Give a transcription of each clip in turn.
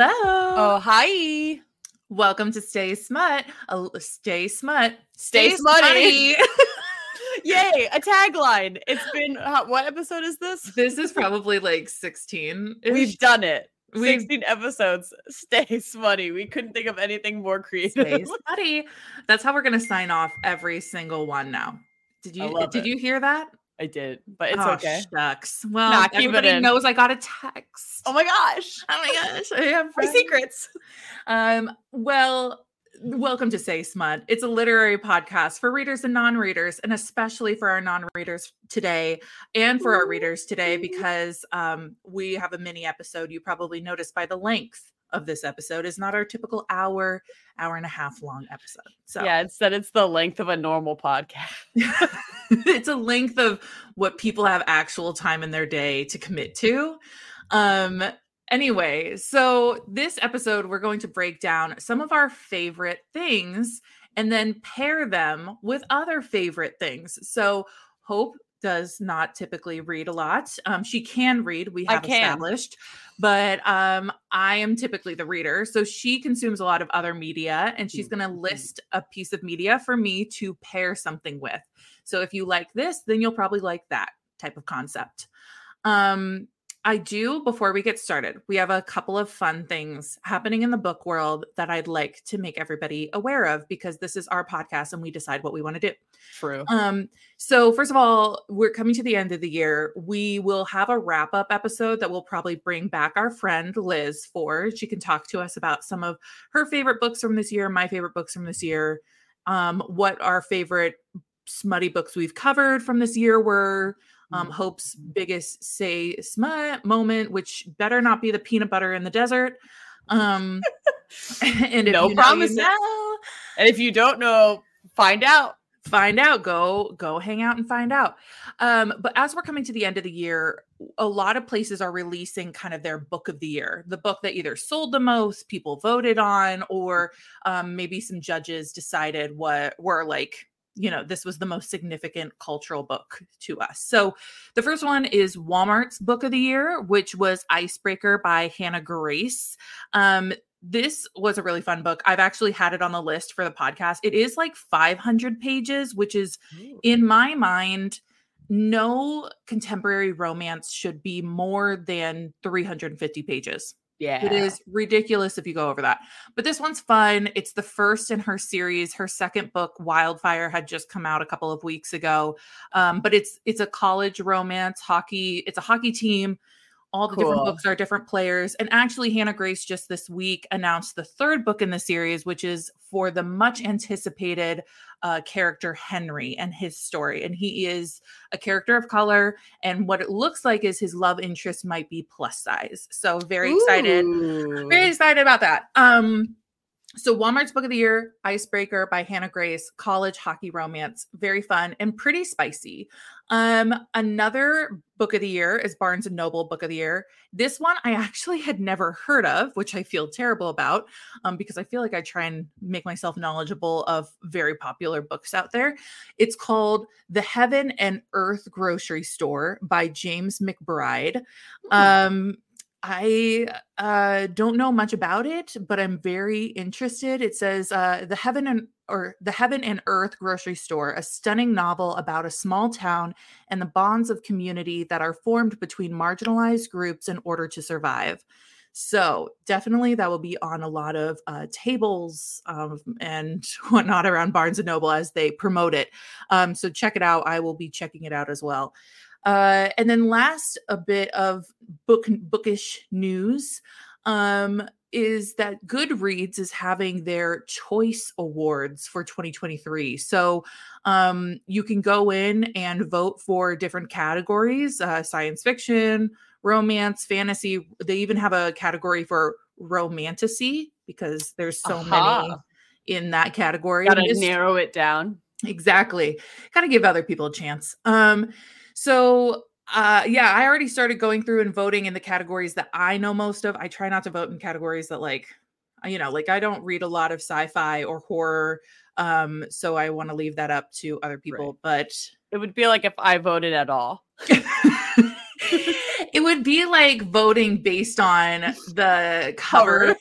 Hello. Oh, hi. Welcome to Say Smut. Uh, stay Smut. Stay smutty. Yay, a tagline. It's been how, what episode is this? this is probably like 16. We've done it. We've- 16 episodes. Stay smutty. We couldn't think of anything more Stay creative. Smutty. That's how we're going to sign off every single one now. Did you did it. you hear that? I did, but it's oh, okay. Shucks. Well, Nah, everybody knows I got a text. Oh my gosh. Oh my gosh, I have My secrets. Um, well, welcome to Say Smut. It's a literary podcast for readers and non-readers, and especially for our non-readers today and for our readers today, because um, we have a mini episode. You probably noticed by the length of this episode is not our typical hour, hour and a half long episode. So Yeah, instead it's the length of a normal podcast. it's a length of what people have actual time in their day to commit to. Um anyway, so this episode we're going to break down some of our favorite things and then pair them with other favorite things. So Hope does not typically read a lot. Um, she can read, we have established, but um, I am typically the reader. So she consumes a lot of other media and she's going to Mhm. list a piece of media for me to pair something with. So if you like this, then you'll probably like that type of concept. Um, I do, before we get started, we have a couple of fun things happening in the book world that I'd like to make everybody aware of because this is our podcast and we decide what we want to do. True. Um, so first of all, we're coming to the end of the year. We will have a wrap up episode that we'll probably bring back our friend Liz for. She can talk to us about some of her favorite books from this year, my favorite books from this year, um, what our favorite smutty books we've covered from this year were. Um, Hope's biggest say smut moment, which better not be the peanut butter in the desert. Um, and if No you know, you promises. know And if you don't know, find out. find out go go hang out and find out um but as we're coming to the end of the year a lot of places are releasing kind of their book of the year the book that either sold the most people voted on or um, maybe some judges decided what were like you know this was the most significant cultural book to us so the first one is walmart's book of the year which was icebreaker by hannah grace um this was a really fun book. I've actually had it on the list for the podcast. It is like 500 pages, which is in my mind, no contemporary romance should be more than 350 pages. Yeah. It is ridiculous if you go over that. But this one's fun. It's the first in her series. Her second book, Wildfire, had just come out a couple of weeks ago. Um, but it's it's a college romance hockey. It's a hockey team. All the different books are different players. And actually, Hannah Grace just this week announced the third book in the series, which is for the much anticipated uh, character Henry and his story. And he is a character of color. And what it looks like is his love interest might be plus size. So very excited Ooh. very excited about that. Um, so Walmart's Book of the Year, Icebreaker by Hannah Grace, college hockey romance, very fun and pretty spicy. Um, another book of the year is Barnes and Noble Book of the Year. This one I actually had never heard of, which I feel terrible about, um, because I feel like I try and make myself knowledgeable of very popular books out there. It's called The Heaven and Earth Grocery Store by James McBride. Um, I uh, don't know much about it, but I'm very interested. It says uh, the heaven and or the heaven and earth grocery store, a stunning novel about a small town and the bonds of community that are formed between marginalized groups in order to survive. So definitely that will be on a lot of uh, tables um, and whatnot around Barnes and Noble as they promote it. Um, so check it out. I will be checking it out as well. Uh, and then last, a bit of book bookish news um, is that Goodreads is having their choice awards for 2023. So um, you can go in and vote for different categories: uh, science fiction, romance, fantasy. They even have a category for romantasy because there's so many in that category. Gotta narrow it down. Exactly. Got to give other people a chance. Um so uh yeah, I already started going through and voting in the categories that I know most of. I try not to vote in categories that like uh, you know, like I don't read a lot of sci-fi or horror. Um so I want to leave that up to other people, but It would be like if I voted at all. it would be like voting based on the cover,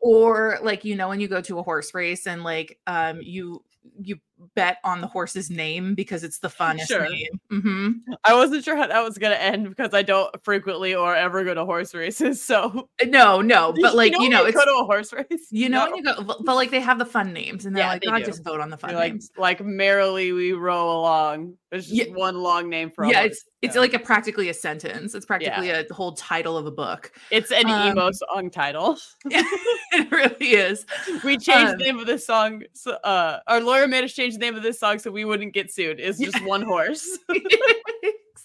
or like you know when you go to a horse race and like um you you bet on the horse's name because it's the funnest Sure. name. hmm I wasn't sure how that was gonna end because I don't frequently or ever go to horse races. So, No, no, but like you know, you it's go to a horse race. you know No. when you go, but but, like they have the fun names, and they're Yeah, like, they "God, do. just vote on the fun like names." like merrily we row along. There's just Yeah. one long name for Yeah, it's it's Yeah. like a practically a sentence. It's practically a whole title of a book. it's an um, emo song title. it really is. We changed Um, the name of this song. So, uh, our lawyer made us change the name of this song so we wouldn't get sued. It's just one horse.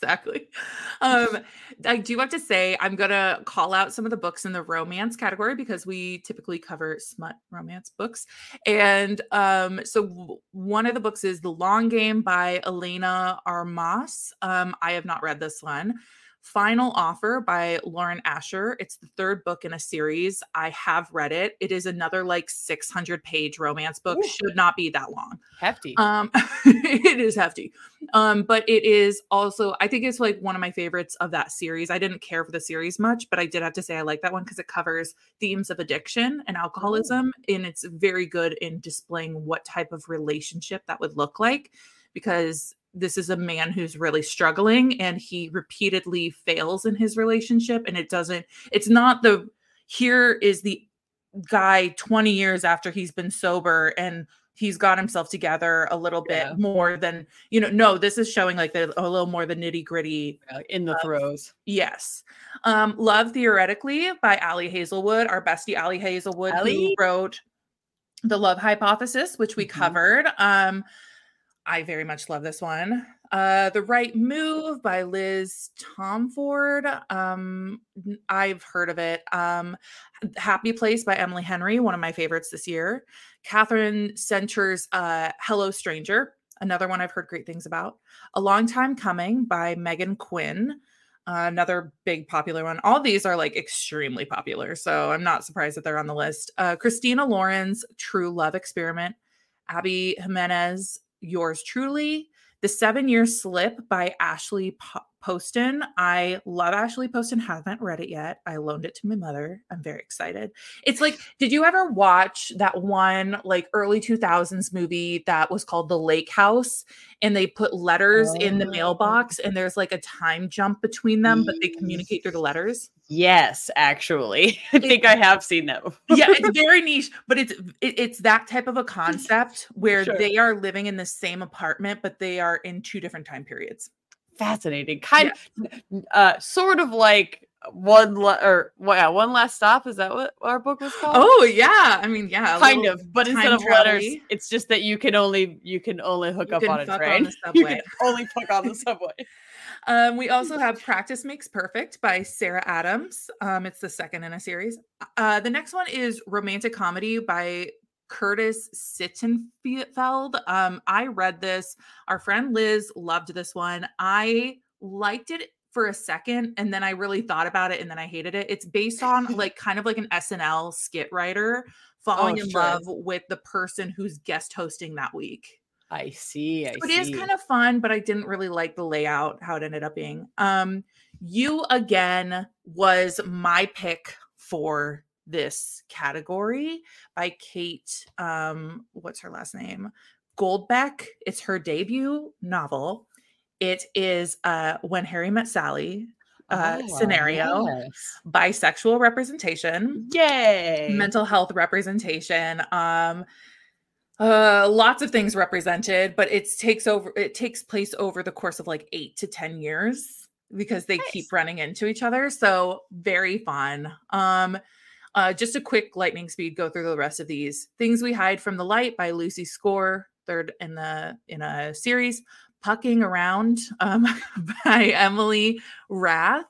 exactly. Um, I do have to say, I'm gonna call out some of the books in the romance category because we typically cover smut romance books. And um, so one of the books is The Long Game by Elena Armas. Um, I have not read this one. Final Offer by Lauren Asher. It's the third book in a series. I have read it. It is another like 600 page romance book. Ooh. Should not be that long. Hefty. Um, it is hefty. Um, but it is also, I think it's like one of my favorites of that series. I didn't care for the series much, but I did have to say I like that one because it covers themes of addiction and alcoholism, and it's very good in displaying what type of relationship that would look like because this is a man who's really struggling and he repeatedly fails in his relationship and it doesn't it's not the here is the guy 20 years after he's been sober and he's got himself together a little bit Yeah. more than you know no this is showing like the, a little more the nitty gritty in the throes. yes um love theoretically by ali hazelwood our bestie ali hazelwood who wrote the love hypothesis which we Mhm. covered um i very much love this one. Uh the right move by liz tomforde um i've heard of it. Um happy place by emily henry one of my favorites this year. Katherine center's uh hello stranger another one i've heard great things about. A long time coming by meghan quinn uh, another big popular one. All these are like extremely popular so i'm not surprised that they're on the list. Uh, christina lauren's true love experiment abby jimenez yours truly the seven year slip by ashley poston i love ashley poston haven't read it yet i loaned it to my mother i'm very excited it's like did you ever watch that one like early 2000s movie that was called the lake house and they put letters in the Oh. mailbox and there's like a time jump between them but they communicate through the letters Yes, actually. I think I have seen that. yeah it's very niche but it's it, it's that type of a concept where Sure. they are living in the same apartment but they are in two different time periods Fascinating. Kind of, uh, sort of like one la- or well, yeah, one last stop. Is that what our book was called? oh yeah i mean yeah kind of. But instead of letters, travel-y. it's just that you can only you can only hook You up on a on train. the You can only fuck on the subway. Um, we also have Practice Makes Perfect by Sarah Adams. Um, it's the second in a series. Uh, the next one is Romantic Comedy by Curtis Sittenfeld. Um, I read this. Our friend Liz loved this one. I liked it for a second and then I really thought about it and then I hated it. It's based on like kind of like an SNL skit writer falling Oh, in sure. love with the person who's guest hosting that week. I see. I It see. is kind of fun, but I didn't really like the layout, how it ended up being. Um, you again was my pick for this category by Kate. Um, what's her last name? Goldbeck. It's her debut novel. It is uh When Harry Met Sally, uh, Oh, scenario, yes. bisexual representation Yay. mental health representation um uh lots of things represented but it takes over it takes place over the course of like eight to ten years because they keep running into each other so very fun um uh just a quick lightning speed go through the rest of these things we hide from the light by lucy score third in the in a series pucking around um by emily rath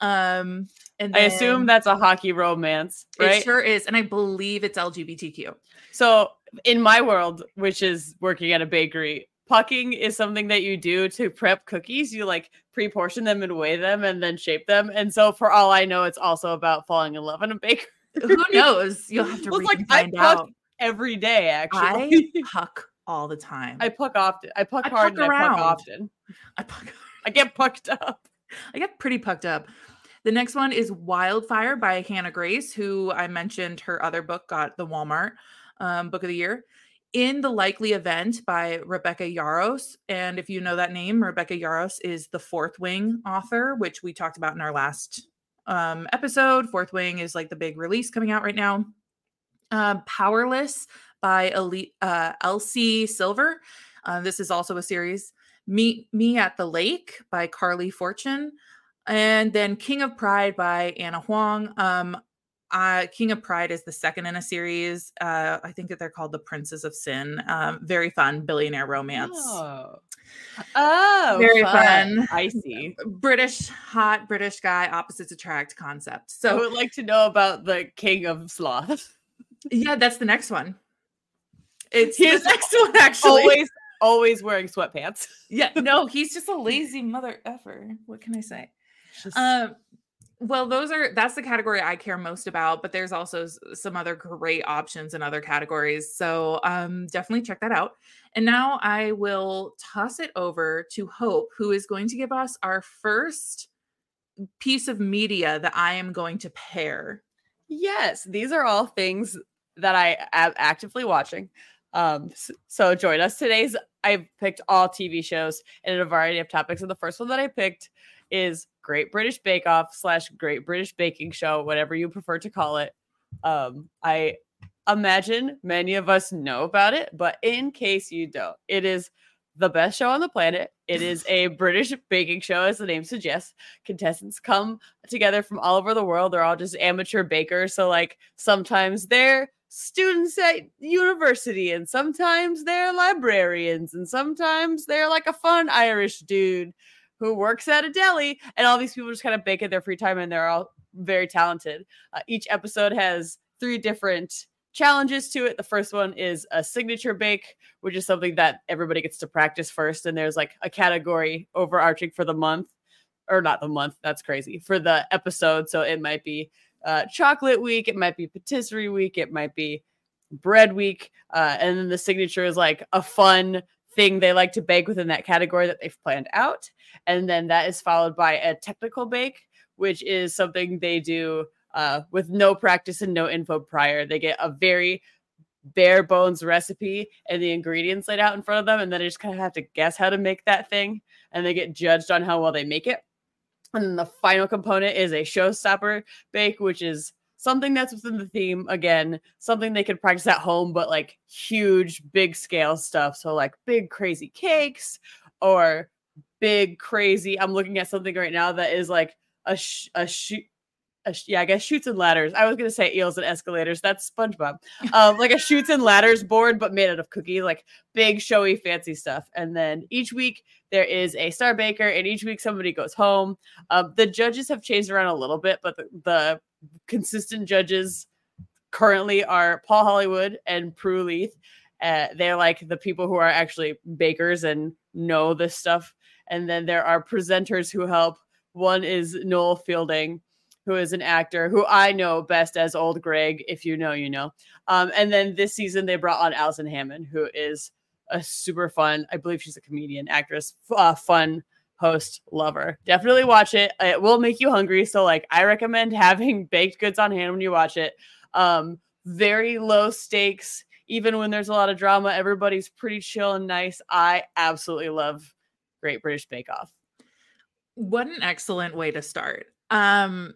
um and I assume that's a hockey romance, right? it sure is. And I believe it's LGBTQ. So in my world, which is working at a bakery, pucking is something that you do to prep cookies. You like pre-portion them and weigh them and then shape them. And so for all I know, it's also about falling in love in a bakery. Who knows? You'll have to Well, read it's and like, I puck out. Every day, actually. I puck all the time. I puck often. I puck I hard puck and I around. puck often. I puck. I get pucked up. I get pretty pucked up. The next one is Wildfire by Hannah Grace, who I mentioned her other book got the Walmart um, book of the year. In the Likely Event by Rebecca Yarros. And if you know that name, Rebecca Yarros is the Fourth Wing author, which we talked about in our last um, episode. Fourth Wing is like the big release coming out right now. Um, Powerless by Elite, uh, Elsie Silver. Uh, this is also a series. Meet Me at the Lake by Carly Fortune. And then King of Pride by Ana Huang. Um, uh, King of Pride is the second in a series. Uh, I think that they're called The Princes of Sin. Um, very fun billionaire romance. Oh, oh very fun. fun. I see. British, hot British guy, opposites attract concept. So I would like to know about the King of Sloth. yeah, that's the next one. It's the next one, actually. always, always wearing sweatpants. Yeah, no, he's just a lazy mother effer. What can I say? Just- Um, well, those are that's the category I care most about, but there's also some other great options in other categories. So um, definitely check that out. And now I will toss it over to Hope, who is going to give us our first piece of media that I am going to pair. Yes, these are all things that I am actively watching. Um, so join us today's. I picked all TV shows and a variety of topics, and the first one that I picked is Great British Bake Off slash Great British Baking Show, whatever you prefer to call it. Um, I imagine many of us know about it, but in case you don't, it is the best show on the planet. It is a British baking show, as the name suggests. Contestants come together from all over the world. They're all just amateur bakers. So, like, sometimes they're students at university, and sometimes they're librarians, and sometimes they're like a fun Irish dude who works at a deli. And all these people just kind of bake in their free time, and they're all very talented. Uh, each episode has three different challenges to it. The first one is a signature bake, which is something that everybody gets to practice first. And there's like a category overarching for the month, or not the month, that's crazy, for the episode. So it might be uh, chocolate week, it might be patisserie week, it might be bread week. Uh, and then the signature is like a fun thing they like to bake within that category that they've planned out. And then that is followed by a technical bake, which is something they do uh, with no practice and no info prior. They get a very bare bones recipe and the ingredients laid out in front of them, and then they just kind of have to guess how to make that thing, and they get judged on how well they make it. And then the final component is a showstopper bake, which is something that's within the theme again, something they could practice at home, but like huge, big scale stuff. So like big crazy cakes or big crazy. I'm looking at something right now that is like a sh- a shoot. Sh- yeah, I guess shoots and ladders. I was gonna say eels and escalators. That's SpongeBob. Um, like a shoots and ladders board, but made out of cookies, like big, showy, fancy stuff. And then each week there is a star baker, and each week somebody goes home. Um, the judges have changed around a little bit, but the, the consistent judges currently are Paul Hollywood and Prue Leith. Uh, they're like the people who are actually bakers and know this stuff. And then there are presenters who help. One is Noel Fielding, who is an actor who I know best as Old Greg. If you know, you know. Um, and then this season they brought on Alison Hammond, who is a super fun. I believe she's a comedian, actress, uh, fun host, lover. Definitely watch it. It will make you hungry. So like I recommend having baked goods on hand when you watch it. Um, very low stakes. Even when there's a lot of drama, everybody's pretty chill and nice. I absolutely love Great British Bake Off. What an excellent way to start. Um,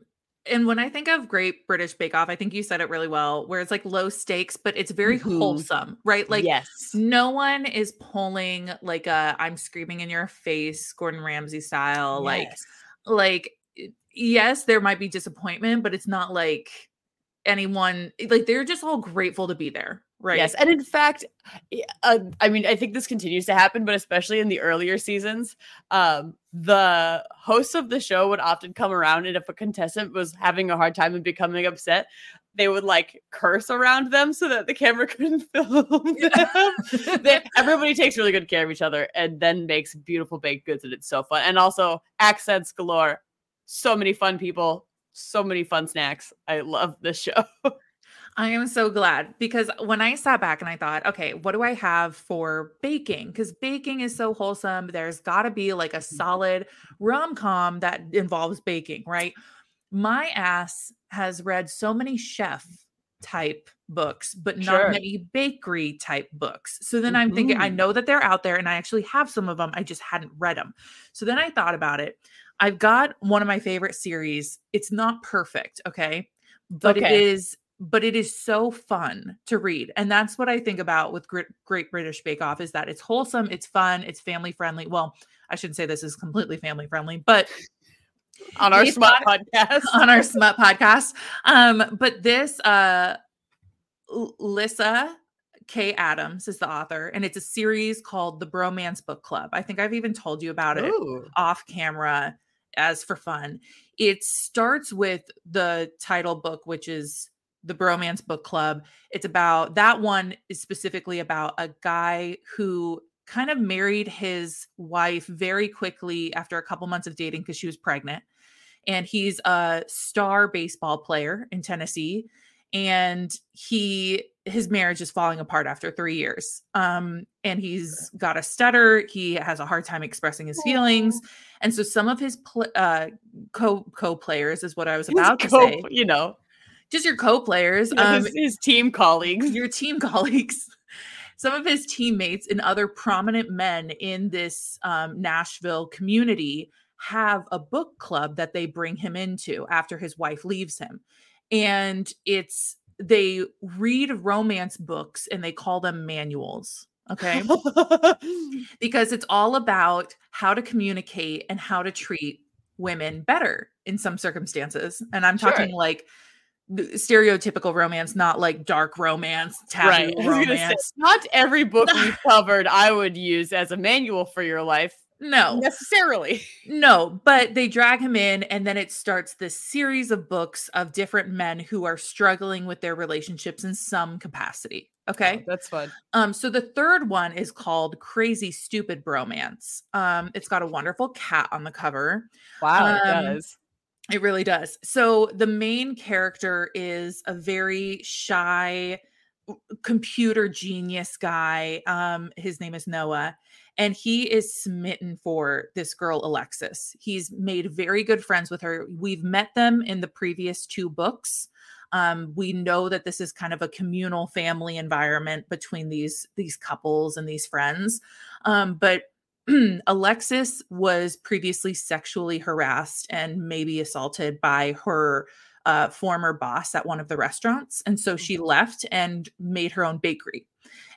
and when I think of Great British Bake Off, I think you said it really well, where it's like low stakes, but it's very Mhm. wholesome, right? Like yes, no one is pulling like a I'm screaming in your face, Gordon Ramsay style. Like, Yes. like y- yes, there might be disappointment, but it's not like anyone like they're just all grateful to be there, right? Yes, and in fact, i- uh, I mean, I think this continues to happen, but especially in the earlier seasons, um, the hosts of the show would often come around, and if a contestant was having a hard time and becoming upset, they would like curse around them so that the camera couldn't film them. They- everybody takes really good care of each other, and then makes beautiful baked goods, and it's so fun. And also accents galore. So many fun people, so many fun snacks. I love this show. I am so glad because when I sat back and I thought, okay, what do I have for baking? Because baking is so wholesome. There's got to be like a Mm-hmm. solid rom com that involves baking, right? My ass has read so many chef type books, but not Sure. many bakery type books. So then I'm thinking, I Mhm. know that they're out there and I actually have some of them. I just hadn't read them. So then I thought about it. I've got one of my favorite series. It's not perfect, okay? But it Okay. is but it is so fun to read. And that's what I think about with Great British Bake Off is that it's wholesome, it's fun, it's family friendly. Well, I shouldn't say this is completely family friendly, but on our smart podcast. on our smut podcast. Um, but this uh Lyssa Kay Adams is the author, and it's a series called the Bromance Book Club. I think I've even told you about it Ooh. off camera as for fun. It starts with the title book, which is the Bromance Book Club. It's about that one is specifically about a guy who kind of married his wife very quickly after a couple months of dating because she was pregnant. And he's a star baseball player in Tennessee. And he his marriage is falling apart after three years. Um, and he's got a stutter. He has a hard time expressing his feelings. And so some of his pl- uh, co co players is what I was about to Co- say. you know, Just your co players, um, his, his team colleagues. your team colleagues, some of his teammates and other prominent men in this um, Nashville community have a book club that they bring him into after his wife leaves him. And it's they read romance books and they call them manuals. Okay. because it's all about how to communicate and how to treat women better in some circumstances. And I'm Sure. talking like stereotypical romance, not like dark romance, taboo right. I say, romance. not every book we've covered I would use as a manual for your life No, necessarily. no, but they drag him in, and then it starts this series of books of different men who are struggling with their relationships in some capacity. Okay. Oh, that's fun. Um, so the third one is called Crazy Stupid Bromance. Um, it's got a wonderful cat on the cover. Wow, it Um, does. It really does. So the main character is a very shy computer genius guy. Um, his name is Noah, and he is smitten for this girl, Alexis. He's made very good friends with her. We've met them in the previous two books. Um, we know that this is kind of a communal family environment between these these couples and these friends. Um, but Alexis was previously sexually harassed and maybe assaulted by her uh, former boss at one of the restaurants. And so she left and made her own bakery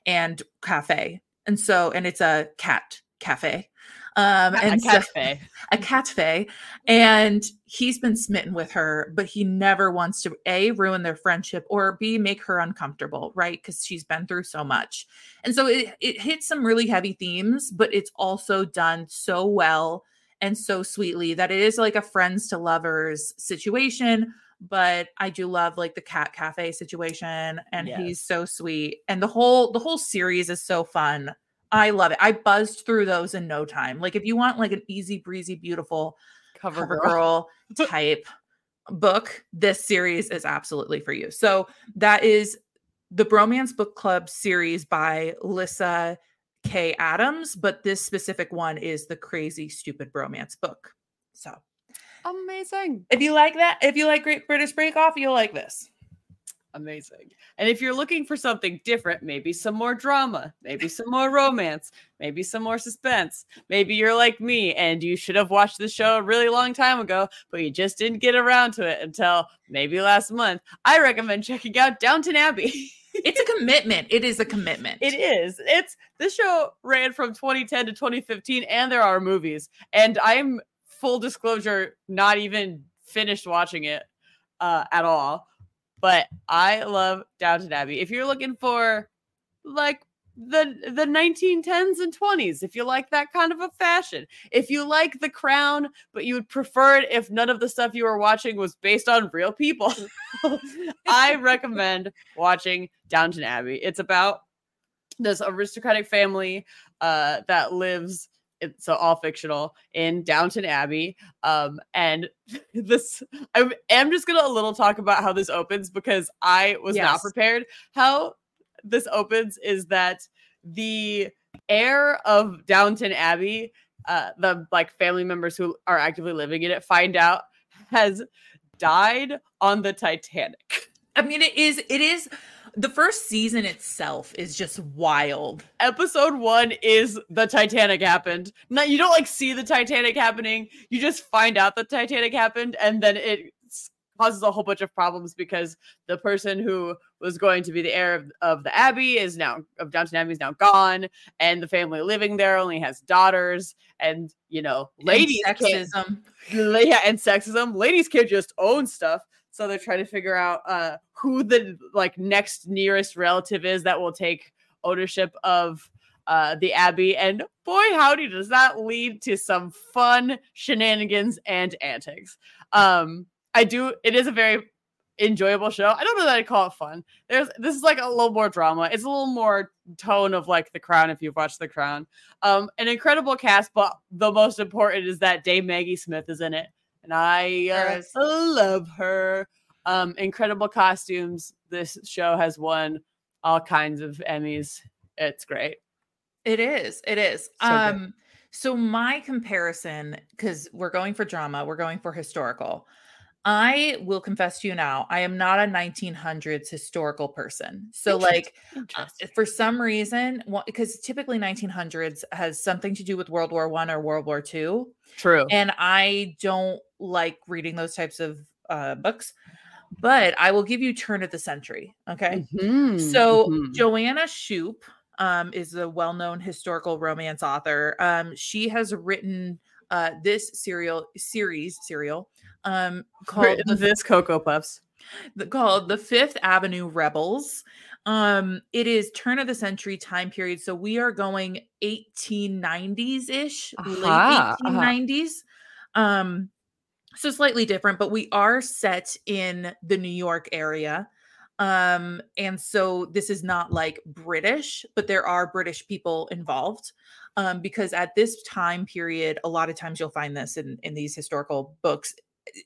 and cafe. And so, and it's a cat cafe. Um, A and so, cafe. a cafe. And he's been smitten with her, but he never wants to A, ruin their friendship or B, make her uncomfortable, right? Because she's been through so much. And so it, it hits some really heavy themes, but it's also done so well and so sweetly that it is like a friends to lovers situation. But I do love like the cat cafe situation, and Yes. he's so sweet. And the whole the whole series is so fun. I love it. I buzzed through those in no time. Like if you want like an easy breezy, beautiful Cover, cover girl. girl type book, this series is absolutely for you. So that is the Bromance Book Club series by Lyssa Kay Adams, but this specific one is the crazy stupid bromance book. So Amazing. if you like that, if you like Great British Break Off, you'll like this. Amazing. And if you're looking for something different, maybe some more drama, maybe some more romance, maybe some more suspense, maybe you're like me and you should have watched the show a really long time ago, but you just didn't get around to it until maybe last month, I recommend checking out Downton Abbey. It's a commitment. It is a commitment. It is. It's this show ran from 2010 to 2015, and there are movies. And I'm full disclosure, not even finished watching it uh, at all. But I love Downton Abbey. If you're looking for like the the 1910s and 20s, if you like that kind of a fashion, if you like The Crown, but you would prefer it if none of the stuff you were watching was based on real people, I recommend watching Downton Abbey. It's about this aristocratic family uh, that lives so all fictional in Downton Abbey. Um, and this, I am just gonna a little talk about how this opens because I was yes. not prepared. How this opens is that the heir of Downton Abbey, uh, the like family members who are actively living in it, find out has died on the Titanic. I mean, it is. It is the first season itself is just wild. Episode one is the Titanic happened. Now you don't like see the Titanic happening. You just find out the Titanic happened, and then it causes a whole bunch of problems because the person who was going to be the heir of, of the abbey is now of Downton Abbey is now gone, and the family living there only has daughters, and you know, ladies and sexism, yeah, and sexism. Ladies can't just own stuff. So they're trying to figure out uh, who the like next nearest relative is that will take ownership of uh, the abbey. And boy, howdy, does that lead to some fun shenanigans and antics. Um, I do. It is a very enjoyable show. I don't know that I call it fun. There's this is like a little more drama. It's a little more tone of like The Crown if you've watched The Crown. Um, an incredible cast, but the most important is that Dame Maggie Smith is in it and I uh, love her. Um, incredible costumes. This show has won all kinds of Emmys. It's great. It is. It is. So um, good. so my comparison, because we're going for drama, we're going for historical. I will confess to you now, I am not a 1900s historical person. So, like, uh, for some reason, because typically 1900s has something to do with World War One or World War Two. True. And I don't like reading those types of uh, books, but I will give you turn of the century. Okay. Mm-hmm. So, mm-hmm. Joanna Shupe um, is a well known historical romance author. Um, she has written uh, this serial series, serial um called the, this Cocoa Puffs. The, called the Fifth Avenue Rebels. Um, it is turn of the century time period, so we are going 1890s ish, uh-huh, late 1890s. Uh-huh. Um, so slightly different, but we are set in the New York area. Um, and so this is not like British, but there are British people involved. Um, because at this time period, a lot of times you'll find this in, in these historical books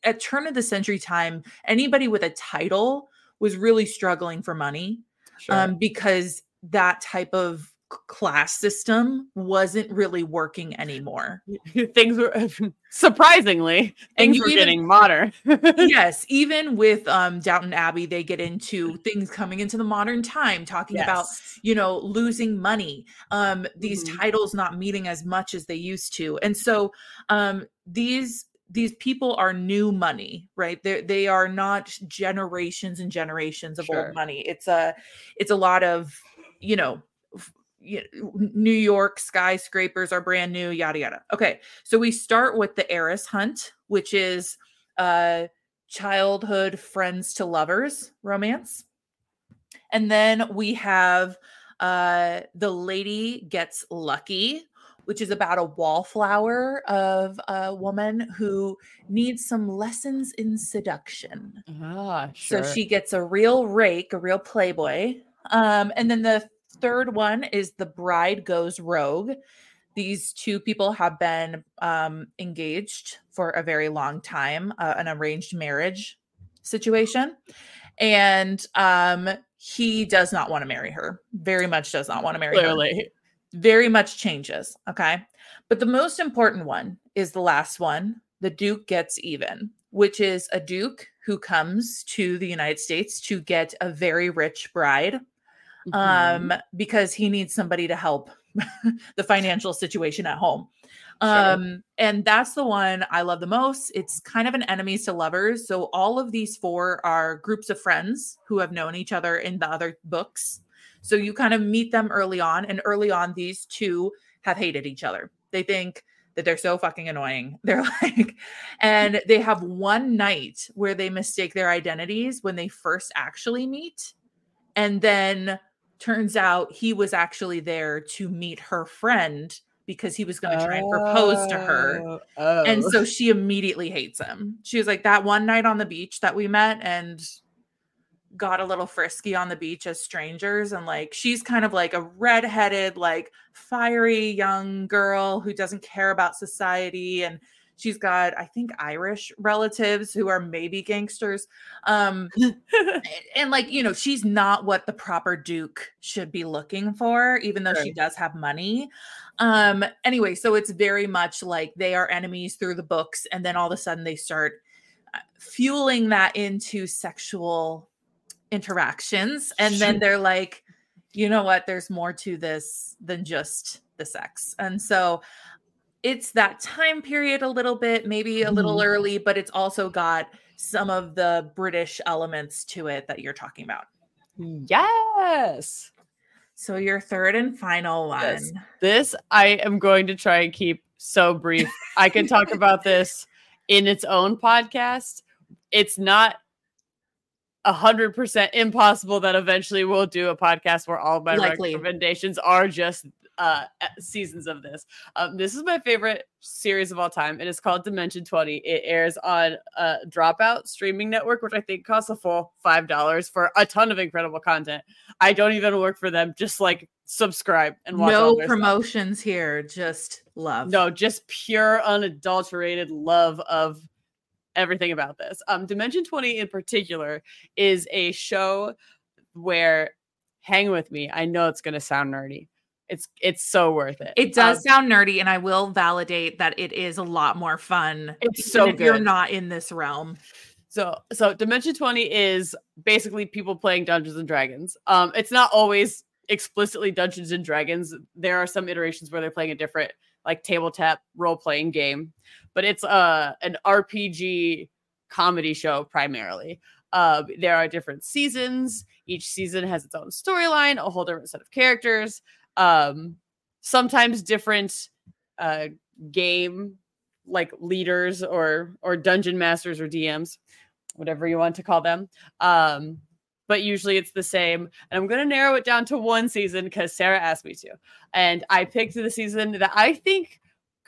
at turn of the century time, anybody with a title was really struggling for money sure. um, because that type of class system wasn't really working anymore. Things were surprisingly things were even, getting modern. yes, even with um Downton Abbey, they get into things coming into the modern time, talking yes. about you know losing money, um these mm-hmm. titles not meeting as much as they used to, and so um these these people are new money right they they are not generations and generations of sure. old money it's a it's a lot of you know New York skyscrapers are brand new, yada yada. Okay, so we start with the heiress hunt, which is uh childhood friends to lovers romance. And then we have uh the lady gets lucky, which is about a wallflower of a woman who needs some lessons in seduction. Ah, sure. So she gets a real rake, a real playboy. Um, and then the third one is The Bride Goes Rogue. These two people have been um, engaged for a very long time, uh, an arranged marriage situation. And um, he does not want to marry her, very much does not want to marry Clearly. her very much changes. Okay. But the most important one is the last one the Duke gets even, which is a Duke who comes to the United States to get a very rich bride mm-hmm. um, because he needs somebody to help the financial situation at home. Sure. Um, and that's the one I love the most. It's kind of an enemies to lovers. So all of these four are groups of friends who have known each other in the other books. So you kind of meet them early on, and early on, these two have hated each other. They think that they're so fucking annoying. They're like, and they have one night where they mistake their identities when they first actually meet. And then turns out he was actually there to meet her friend because he was going to try and propose to her. Oh, oh. And so she immediately hates him. She was like, That one night on the beach that we met, and got a little frisky on the beach as strangers and like she's kind of like a redheaded like fiery young girl who doesn't care about society and she's got i think irish relatives who are maybe gangsters um and like you know she's not what the proper duke should be looking for even though she does have money. Um anyway so it's very much like they are enemies through the books and then all of a sudden they start uh, fueling that into sexual interactions and then they're like you know what there's more to this than just the sex and so it's that time period a little bit maybe a little Mhm. early but it's also got some of the british elements to it that you're talking about Yes. so your third and final one Yes. This I am going to try and keep so brief. I can talk about this in its own podcast. It's not hundred percent impossible that eventually we'll do a podcast where all my Likely. recommendations are just uh seasons of this. Um, this is my favorite series of all time. It is called Dimension 20. It airs on uh Dropout streaming network, which I think costs a full five dollars for a ton of incredible content. I don't even work for them. Just like subscribe and watch. all no their stuff. promotions here just love No, just pure unadulterated love of everything about this. Um, Dimension 20 in particular is a show where hang with me. I know it's gonna sound nerdy. It's it's so worth it. It does Um, sound nerdy, and I will validate that it is a lot more fun. It's so if you're not in this realm. So so Dimension 20 is basically people playing Dungeons and Dragons. Um it's not always explicitly Dungeons and Dragons. There are some iterations where they're playing a different like tabletop role-playing game, but it's uh an RPG comedy show primarily. Uh, there are different seasons. Each season has its own storyline, a whole different set of characters. Um, sometimes different uh, game like leaders or or dungeon masters or DMs, whatever you want to call them. Um, but usually it's the same. And I'm gonna narrow it down to one season because Sarah asked me to, and I picked the season that I think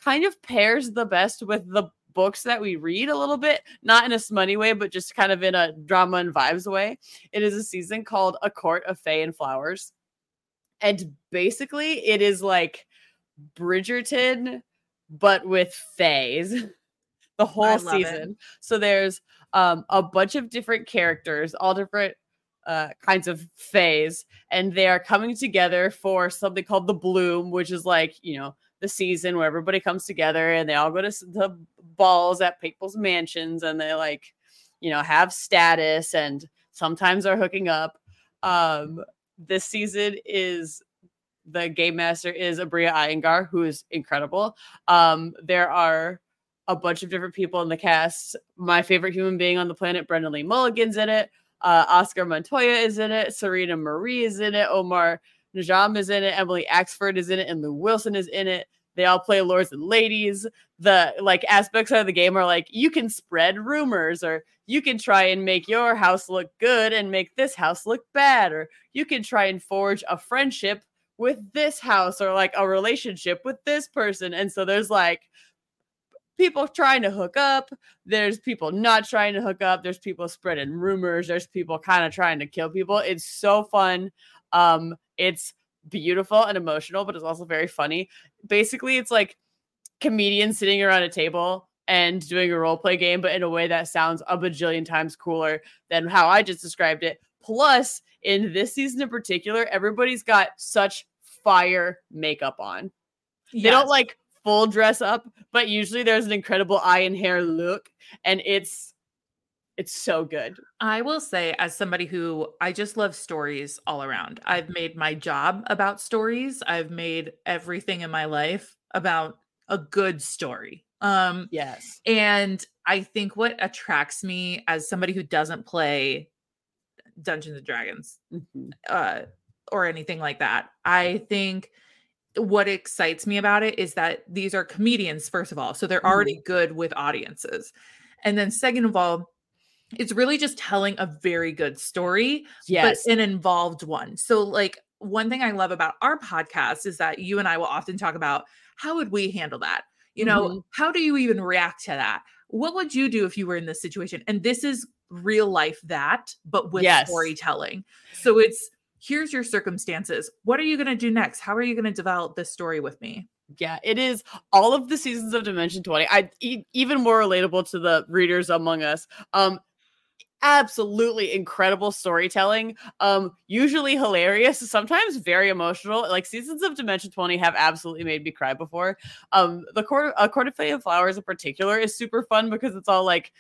kind of pairs the best with the books that we read a little bit, not in a smutty way, but just kind of in a drama and vibes way. It is a season called A Court of Fae and Flowers. And basically, it is like Bridgerton, but with fays the whole love it. season. So there's um, a bunch of different characters, all different uh, kinds of phase, and they are coming together for something called the Bloom, which is like, you know, the season where everybody comes together and they all go to the balls at people's mansions and they like, you know, have status and sometimes are hooking up. Um, this season is the game master is Aabria Iyengar, who is incredible. Um, there are a bunch of different people in the cast. My favorite human being on the planet, Brennan Lee Mulligan's in it. Uh, Oscar Montoya is in it. Serena Marie is in it. Omar Najam is in it. Emily Axford is in it. And Lou Wilson is in it. They all play lords and ladies. The like aspects of the game are like you can spread rumors, or you can try and make your house look good and make this house look bad, or you can try and forge a friendship with this house or like a relationship with this person. And so there's like people trying to hook up, there's people not trying to hook up, there's people spreading rumors, there's people kind of trying to kill people. It's so fun. Um it's beautiful and emotional, but it's also very funny. Basically, it's like comedians sitting around a table and doing a role play game, but in a way that sounds a bajillion times cooler than how I just described it. Plus, in this season in particular, everybody's got such fire makeup on. They don't like full dress up, but usually there's an incredible eye and hair look, and it's it's so good. I will say, as somebody who I just love stories all around, I've made my job about stories. I've made everything in my life about a good story. Um, Yes. and I think what attracts me as somebody who doesn't play Dungeons and Dragons Mhm. uh, or anything like that, I think what excites me about it is that these are comedians, first of all. So they're already good with audiences. And then, second of all, it's really just telling a very good story, Yes. but an involved one. So, like, one thing I love about our podcast is that you and I will often talk about how would we handle that? You know, Mhm. how do you even react to that? what would you do if you were in this situation? And this is real life that, but with Yes. storytelling. So it's here's your circumstances. What are you going to do next? How are you going to develop this story with me? Yeah, it is all of the seasons of Dimension 20. I e- even more relatable to the readers among us. Um absolutely incredible storytelling. Um usually hilarious, sometimes very emotional. Like seasons of Dimension 20 have absolutely made me cry before. Um the court a court of Fae and flowers in particular is super fun because it's all like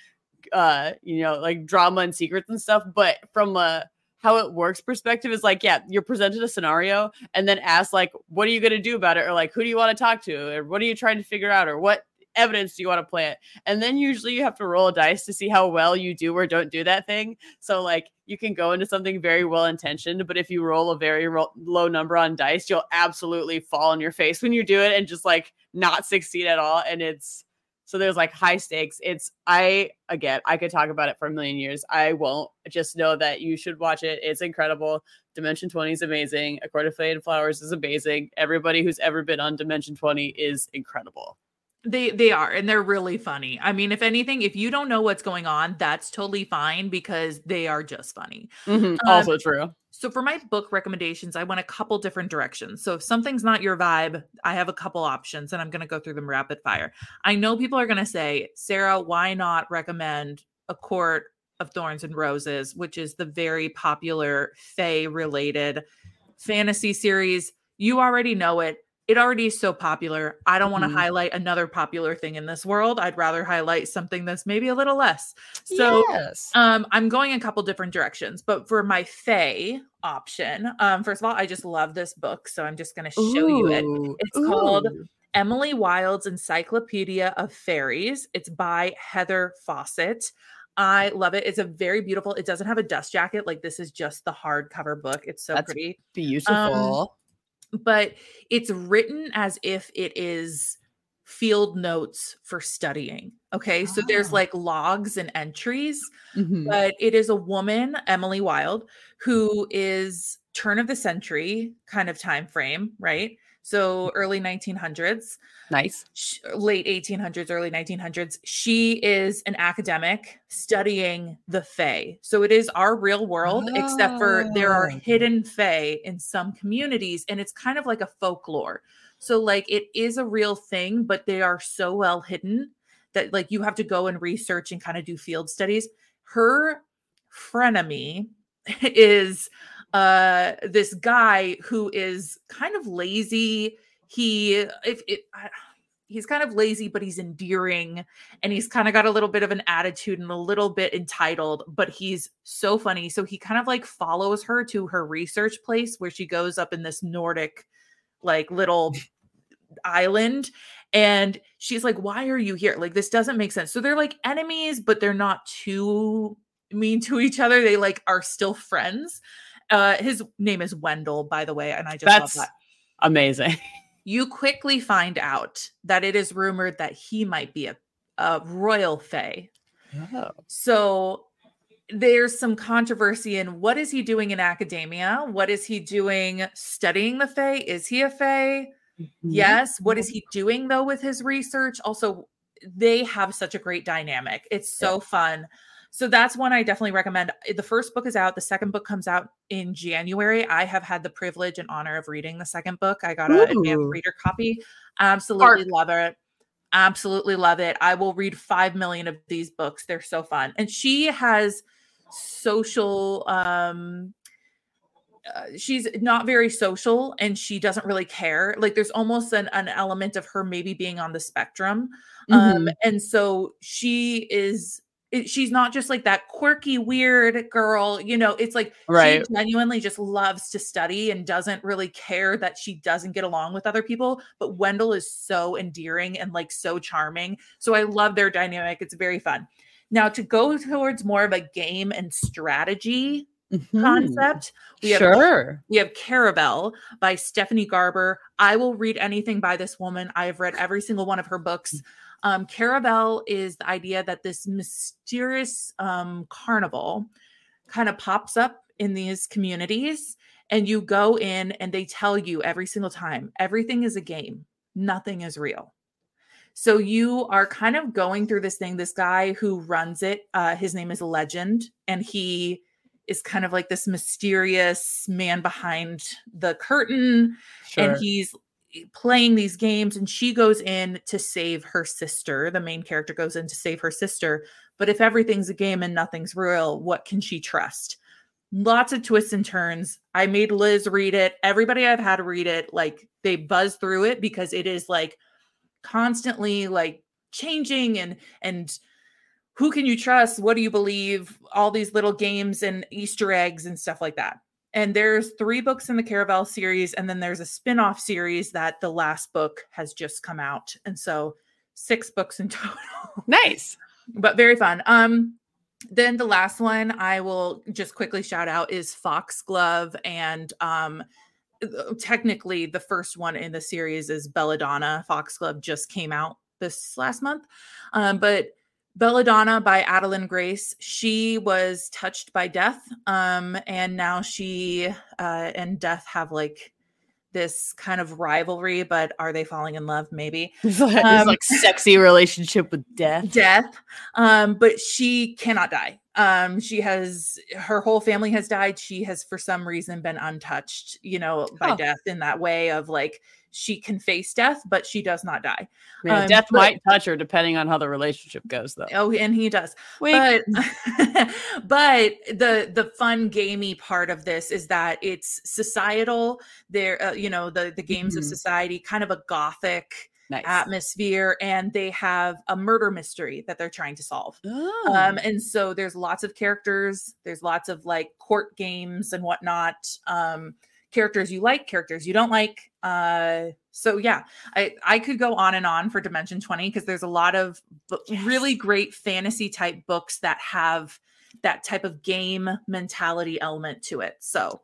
uh you know like drama and secrets and stuff, but from a how it works perspective is like, yeah, you're presented a scenario and then asked, like, what are you going to do about it? Or like, who do you want to talk to? Or what are you trying to figure out? Or what evidence do you want to plant? And then usually you have to roll a dice to see how well you do or don't do that thing. So, like, you can go into something very well intentioned, but if you roll a very ro- low number on dice, you'll absolutely fall on your face when you do it and just like not succeed at all. And it's, so there's like high stakes. It's I again, I could talk about it for a million years. I won't. Just know that you should watch it. It's incredible. Dimension 20 is amazing. A Court of and Flowers is amazing. Everybody who's ever been on Dimension 20 is incredible. They they are and they're really funny. I mean, if anything, if you don't know what's going on, that's totally fine because they are just funny. Mhm, also true. So for my book recommendations, I went a couple different directions. So if something's not your vibe, I have a couple options and I'm going to go through them rapid fire. I know people are going to say, "Sarah, why not recommend A Court of Thorns and Roses, which is the very popular Fae related fantasy series. You already know it. It already is so popular. I don't want to Mhm. highlight another popular thing in this world. I'd rather highlight something that's maybe a little less. So yes. um, I'm going a couple different directions, but for my Fae option, um, first of all, I just love this book, so I'm just going to show you it. Ooh, It's called. Emily Wilde's Encyclopedia of Faeries. It's by Heather Fawcett. I love it. It's a very beautiful. It doesn't have a dust jacket. Like this is just the hardcover book. It's so That's pretty beautiful. But it's written as if it is field notes for studying. Okay. So there's Ah. like logs and entries, Mhm. but it is a woman, Emily Wilde, who is turn of the century kind of time frame, right? So early 1900s Nice. late 1800s, early 1900s. She is an academic studying the Fae. So it is our real world, except for there are Oh. hidden Fae in some communities, and it's kind of like a folklore. So, like, it is a real thing, but they are so well hidden that, like, you have to go and research and kind of do field studies. Her frenemy is uh this guy who is kind of lazy. He if it I, he's kind of lazy but he's endearing and he's kind of got a little bit of an attitude and a little bit entitled but he's so funny. So he kind of like follows her to her research place where she goes up in this nordic like little island and she's like why are you here? Like this doesn't make sense. So they're like enemies but they're not too mean to each other. They like are still friends uh his name is wendell by the way and i just That's love that amazing. you quickly find out that it is rumored that he might be a, a royal fae. Oh. So there's some controversy in what is he doing in academia? What is he doing studying the fae? Is he a fae? Yes. What is he doing though with his research? Also, they have such a great dynamic. It's so fun. So that's one I definitely recommend. The first book is out. The second book comes out in January. I have had the privilege and honor of reading the second book. I got an advanced reader copy. Absolutely love it. Absolutely love it. I will read 5 million of these books. They're so fun. And she has social um uh, she's not very social and she doesn't really care like there's almost an, an element of her maybe being on the spectrum um Mhm. and so she is it, she's not just like that quirky weird girl you know it's like Right. she genuinely just loves to study and doesn't really care that she doesn't get along with other people but wendell is so endearing and like so charming so i love their dynamic it's very fun now to go towards more of a game and strategy Mhm. concept we have Sure. we have Caraval by Stephanie Garber. I will read anything by this woman. I have read every single one of her books. Um, Caraval is the idea that this mysterious um, carnival kind of pops up in these communities, and you go in, and they tell you every single time everything is a game, nothing is real. So you are kind of going through this thing. This guy who runs it, uh, his name is Legend, and he is kind of like this mysterious man behind the curtain, Sure. and he's Eh, playing these games. And she goes in to save her sister. The main character goes in to save her sister. But if everything's a game and nothing's real, what can she trust? Lots of twists and turns. I made Liz read it. Everybody I've had read it, like they buzz through it because it is like constantly like changing and and who can you trust what do you believe all these little games and easter eggs and stuff like that and there's three books in the caraval series and then there's a spin-off series that the last book has just come out. And so six books in total. Nice. but very fun. Um then the last one i will just quickly shout out is foxglove and um technically the first one in the series is belladonna. Foxglove just came out this last month. Um but belladonna by adalyn grace. She was touched by death um and now she uh and death have like this kind of rivalry but are they falling in love? Maybe. It's like, Um, it's like sexy relationship with death. death. Um but she cannot die. Um she has her whole family has died. She has for some reason been untouched you know by Huh. death in that way of like she can face death but she does not die Yeah, Um, death but- might touch her depending on how the relationship goes, though. oh and he does Wink. but but the the fun gamey part of this is that it's societal there uh, you know the the games of Mhm. society kind of a gothic nice. atmosphere and they have a murder mystery that they're trying to solve Oh. um and so there's lots of characters there's lots of like court games and whatnot um characters you like characters you don't like uh so yeah. I i could go on and on for dimension 20 because there's a lot of bu- really great fantasy type books that have that type of game mentality element to it so.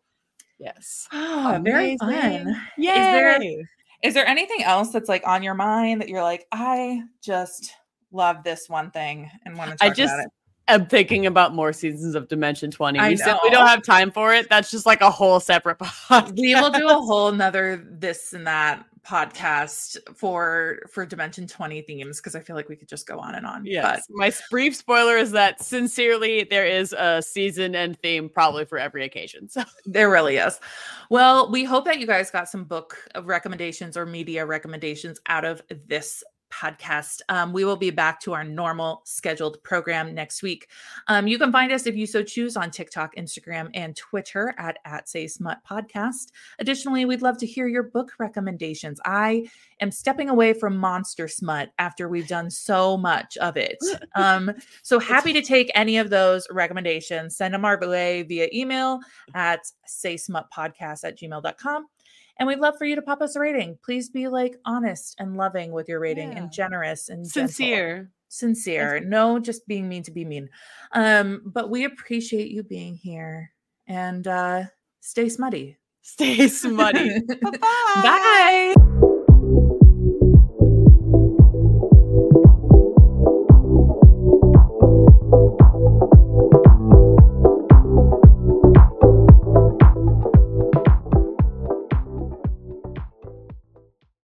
Yes. oh, very fun. Yay. there- is there anything else that's like on your mind that you're like i just love this one thing and want to talk I just about it am thinking about more seasons of Dimension 20. I we we don't have time for it. That's just like a whole separate podcast. we will do a whole another this and that podcast for for dimension 20 themes because i feel like we could just go on and on Yes. My brief spoiler is that sincerely, there is a season and theme probably for every occasion. So there really is well we hope that you guys got some book recommendations or media recommendations out of this podcast um, we will be back to our normal scheduled program next week um, you can find us if you so choose on tiktok instagram and twitter at at say smut podcast additionally we'd love to hear your book recommendations i am stepping away from monster smut after we've done so much of it. Um, so happy to take any of those recommendations. Send them our way via email at say smut podcast at gmail.com. And we'd love for you to pop us a rating. Please be like honest and loving with your rating Yeah. and generous and gentle. sincere. Sincere. No, just being mean to be mean. Um, but we appreciate you being here and uh stay smutty. Stay smutty. Bye-bye. Bye.